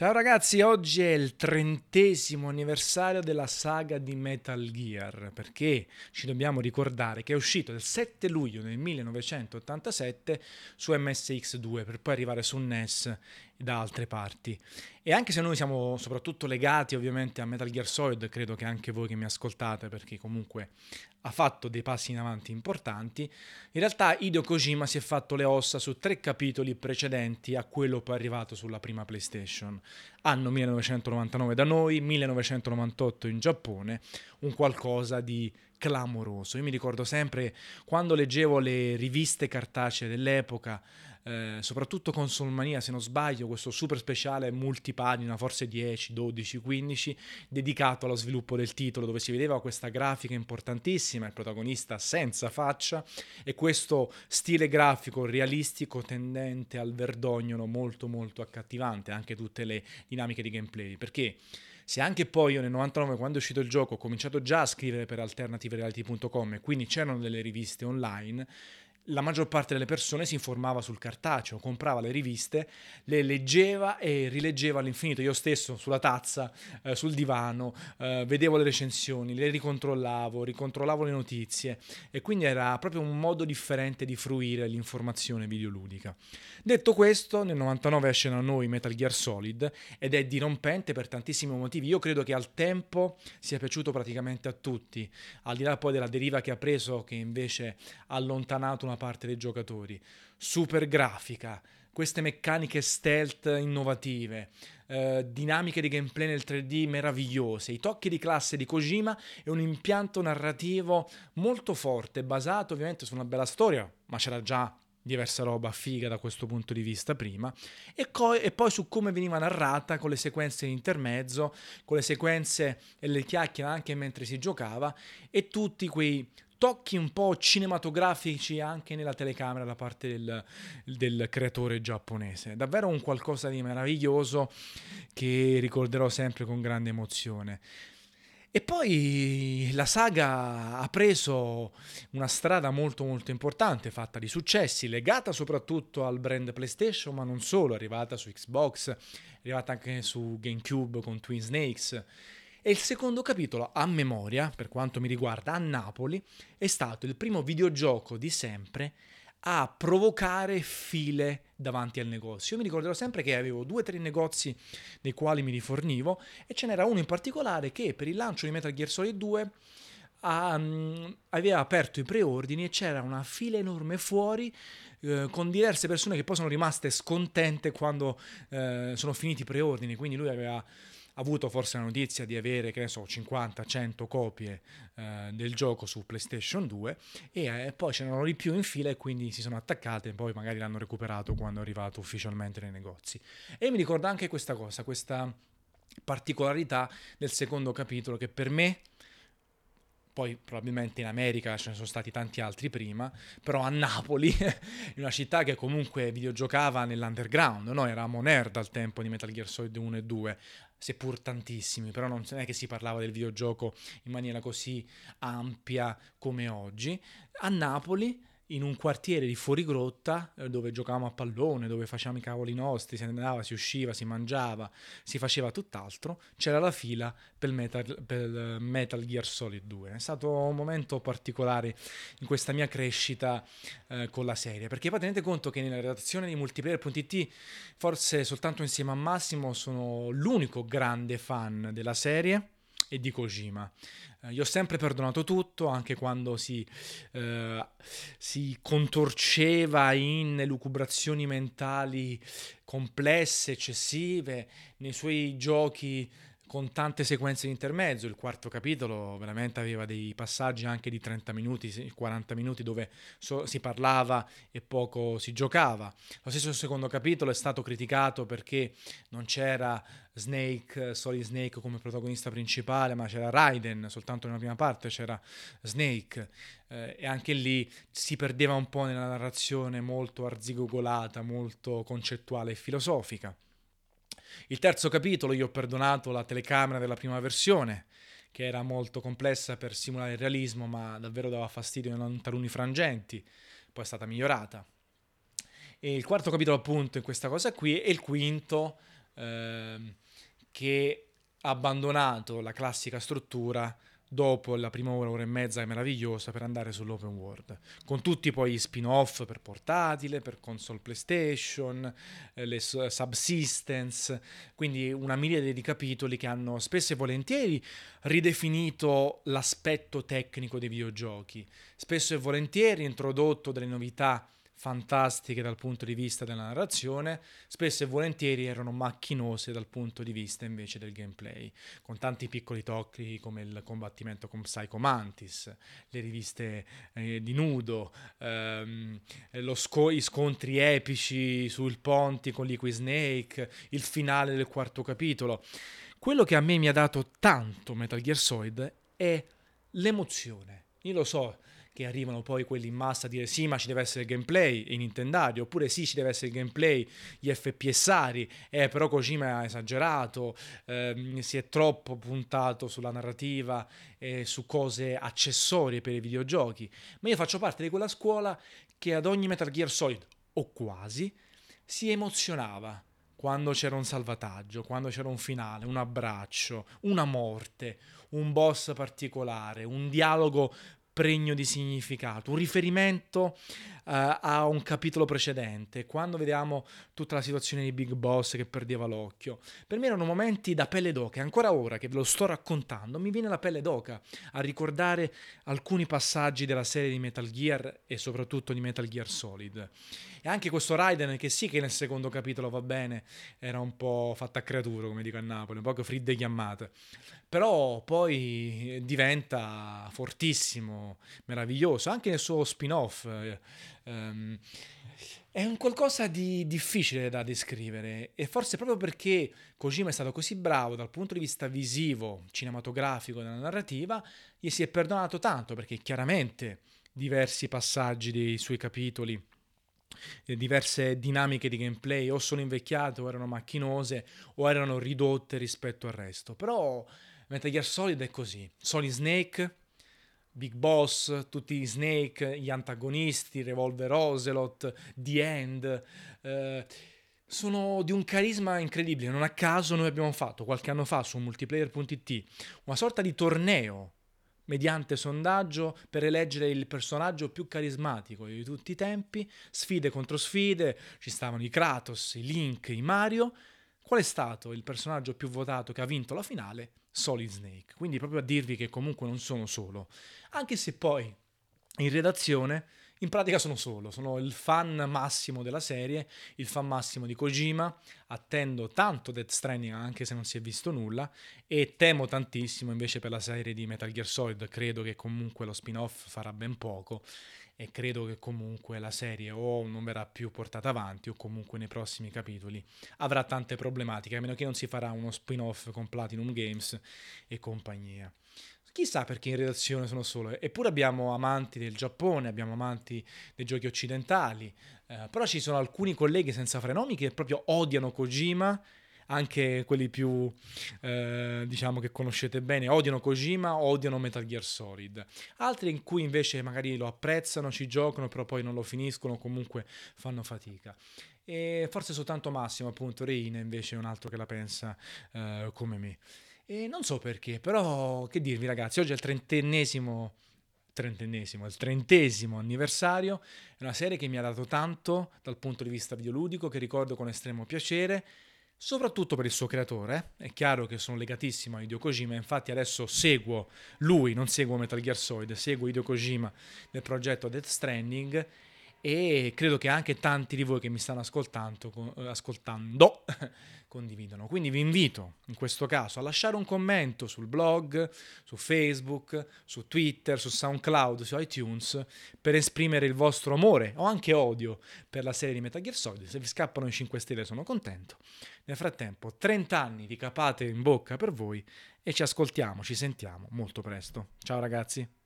Ciao ragazzi, oggi è il trentesimo anniversario della saga di Metal Gear, perché ci dobbiamo ricordare che è uscito il 7 luglio del 1987 su MSX2 per poi arrivare su NES da altre parti. E anche se noi siamo soprattutto legati ovviamente a Metal Gear Solid, credo che anche voi che mi ascoltate, perché comunque ha fatto dei passi in avanti importanti, in realtà Hideo Kojima si è fatto le ossa su tre capitoli precedenti a quello poi arrivato sulla prima PlayStation. Anno 1999 da noi, 1998 in Giappone, un qualcosa di clamoroso. Io mi ricordo sempre quando leggevo le riviste cartacee dell'epoca, eh, soprattutto con Solmania, se non sbaglio, questo super speciale multipagina, forse 10, 12, 15, dedicato allo sviluppo del titolo, dove si vedeva questa grafica importantissima, il protagonista senza faccia e questo stile grafico realistico tendente al verdognolo molto molto accattivante, anche tutte le dinamiche di gameplay, perché se anche poi io nel 99 quando è uscito il gioco ho cominciato già a scrivere per alternativereality.com e quindi c'erano delle riviste online la maggior parte delle persone si informava sul cartaceo, comprava le riviste, le leggeva e rileggeva all'infinito. Io stesso sulla tazza, eh, sul divano, eh, vedevo le recensioni, le ricontrollavo, ricontrollavo le notizie e quindi era proprio un modo differente di fruire l'informazione videoludica. Detto questo, nel 99 esce da noi Metal Gear Solid ed è dirompente per tantissimi motivi. Io credo che al tempo sia piaciuto praticamente a tutti, al di là poi della deriva che ha preso, che invece ha allontanato una parte dei giocatori. Super grafica, queste meccaniche stealth innovative, eh, dinamiche di gameplay nel 3D meravigliose, i tocchi di classe di Kojima e un impianto narrativo molto forte, basato ovviamente su una bella storia, ma c'era già diversa roba figa da questo punto di vista prima e, co- e, poi su come veniva narrata con le sequenze in intermezzo con le sequenze e le chiacchiere anche mentre si giocava e tutti quei tocchi un po' cinematografici anche nella telecamera da parte del, del creatore giapponese. Davvero un qualcosa di meraviglioso che ricorderò sempre con grande emozione. E poi la saga ha preso una strada molto molto importante, fatta di successi, legata soprattutto al brand PlayStation, ma non solo, è arrivata su Xbox, è arrivata anche su GameCube con Twin Snakes. E il secondo capitolo, a memoria, per quanto mi riguarda, a Napoli, è stato il primo videogioco di sempre a provocare file davanti al negozio. Io mi ricorderò sempre che avevo due o tre negozi nei quali mi rifornivo e ce n'era uno in particolare che per il lancio di Metal Gear Solid 2 um, aveva aperto i preordini e c'era una fila enorme fuori eh, con diverse persone che poi sono rimaste scontente quando eh, sono finiti i preordini, quindi lui aveva avuto forse la notizia di avere, che ne so, 50-100 copie eh, del gioco su PlayStation 2 e eh, poi c'erano di più in fila e quindi si sono attaccate e poi magari l'hanno recuperato quando è arrivato ufficialmente nei negozi. E mi ricorda anche questa cosa, questa particolarità del secondo capitolo che per me poi probabilmente in America ce ne sono stati tanti altri prima, però a Napoli, in una città che comunque videogiocava nell'underground, noi eravamo nerd al tempo di Metal Gear Solid 1 e 2, seppur tantissimi, però non è che si parlava del videogioco in maniera così ampia come oggi. A Napoli in un quartiere di fuorigrotta eh, dove giocavamo a pallone, dove facevamo i cavoli nostri, si andava, si usciva, si mangiava, si faceva tutt'altro, c'era la fila per Metal, per Metal Gear Solid 2. È stato un momento particolare in questa mia crescita eh, con la serie, perché poi tenete conto che nella redazione di multiplayer.it forse soltanto insieme a Massimo sono l'unico grande fan della serie e di Kojima. Eh, gli ho sempre perdonato tutto, anche quando si, eh, si contorceva in lucubrazioni mentali complesse, eccessive, nei suoi giochi con tante sequenze di intermezzo. Il quarto capitolo veramente aveva dei passaggi anche di 30 minuti, 40 minuti dove so- si parlava e poco si giocava. Lo stesso secondo capitolo è stato criticato perché non c'era Snake, Solid Snake come protagonista principale, ma c'era Raiden, soltanto nella prima parte c'era Snake. Eh, e anche lì si perdeva un po' nella narrazione molto arzigogolata, molto concettuale e filosofica. Il terzo capitolo io ho perdonato la telecamera della prima versione, che era molto complessa per simulare il realismo, ma davvero dava fastidio in taluni frangenti, poi è stata migliorata. E il quarto capitolo appunto in questa cosa qui e il quinto ehm, che ha abbandonato la classica struttura dopo la prima ora, ora e mezza è meravigliosa per andare sull'open world, con tutti poi gli spin-off per portatile, per console PlayStation, eh, le subsistence, quindi una miriade di capitoli che hanno spesso e volentieri ridefinito l'aspetto tecnico dei videogiochi, spesso e volentieri introdotto delle novità fantastiche dal punto di vista della narrazione, spesso e volentieri erano macchinose dal punto di vista invece del gameplay, con tanti piccoli tocchi come il combattimento con Psycho Mantis, le riviste eh, di nudo, ehm, sco- i scontri epici sul ponti con Liquid Snake, il finale del quarto capitolo. Quello che a me mi ha dato tanto Metal Gear Solid è l'emozione. Io lo so, che arrivano poi quelli in massa a dire sì ma ci deve essere il gameplay in Nintendo oppure sì ci deve essere il gameplay gli FPSari eh però Kojima ha esagerato eh, si è troppo puntato sulla narrativa e su cose accessorie per i videogiochi. Ma io faccio parte di quella scuola che ad ogni Metal Gear Solid o quasi si emozionava quando c'era un salvataggio, quando c'era un finale, un abbraccio, una morte, un boss particolare, un dialogo pregno di significato, un riferimento uh, a un capitolo precedente, quando vediamo tutta la situazione di Big Boss che perdeva l'occhio. Per me erano momenti da pelle d'oca, e ancora ora che ve lo sto raccontando, mi viene la pelle d'oca a ricordare alcuni passaggi della serie di Metal Gear e soprattutto di Metal Gear Solid. E anche questo Raiden, che sì che nel secondo capitolo va bene, era un po' fatta a creatura, come dico a Napoli, un po' fridde chiamate. Però poi diventa fortissimo, meraviglioso, anche nel suo spin-off. Um, è un qualcosa di difficile da descrivere e forse proprio perché Kojima è stato così bravo dal punto di vista visivo, cinematografico, della narrativa, gli si è perdonato tanto perché chiaramente diversi passaggi dei suoi capitoli diverse dinamiche di gameplay o sono invecchiate o erano macchinose o erano ridotte rispetto al resto. Però Metal Gear Solid è così. Solid Snake, Big Boss, tutti i Snake, gli antagonisti, Revolver Ocelot, The End, eh, sono di un carisma incredibile. Non a caso noi abbiamo fatto qualche anno fa su multiplayer.it una sorta di torneo mediante sondaggio per eleggere il personaggio più carismatico di tutti i tempi, sfide contro sfide, ci stavano i Kratos, i Link, i Mario. Qual è stato il personaggio più votato che ha vinto la finale? Solid Snake. Quindi proprio a dirvi che comunque non sono solo. Anche se poi in redazione in pratica sono solo, sono il fan massimo della serie, il fan massimo di Kojima, attendo tanto Death Stranding anche se non si è visto nulla e temo tantissimo invece per la serie di Metal Gear Solid, credo che comunque lo spin-off farà ben poco e credo che comunque la serie o non verrà più portata avanti o comunque nei prossimi capitoli avrà tante problematiche, a meno che non si farà uno spin-off con Platinum Games e compagnia. Chissà perché in redazione sono solo, eppure abbiamo amanti del Giappone, abbiamo amanti dei giochi occidentali, eh, però ci sono alcuni colleghi senza frenomi che proprio odiano Kojima, anche quelli più, eh, diciamo, che conoscete bene, odiano Kojima, odiano Metal Gear Solid. Altri in cui invece magari lo apprezzano, ci giocano, però poi non lo finiscono, comunque fanno fatica. E forse soltanto Massimo, appunto, Reina invece è un altro che la pensa eh, come me. E non so perché, però che dirvi ragazzi, oggi è il trentennesimo, trentennesimo, il trentesimo anniversario, è una serie che mi ha dato tanto dal punto di vista videoludico, che ricordo con estremo piacere, soprattutto per il suo creatore. È chiaro che sono legatissimo a Hideo Kojima, infatti adesso seguo lui, non seguo Metal Gear Solid, seguo Hideo Kojima nel progetto Death Stranding e credo che anche tanti di voi che mi stanno ascoltando, eh, ascoltando condividono. Quindi vi invito in questo caso a lasciare un commento sul blog, su Facebook, su Twitter, su SoundCloud, su iTunes per esprimere il vostro amore o anche odio per la serie di Metal Gear Solid. Se vi scappano i 5 stelle sono contento. Nel frattempo 30 anni di capate in bocca per voi e ci ascoltiamo, ci sentiamo molto presto. Ciao ragazzi!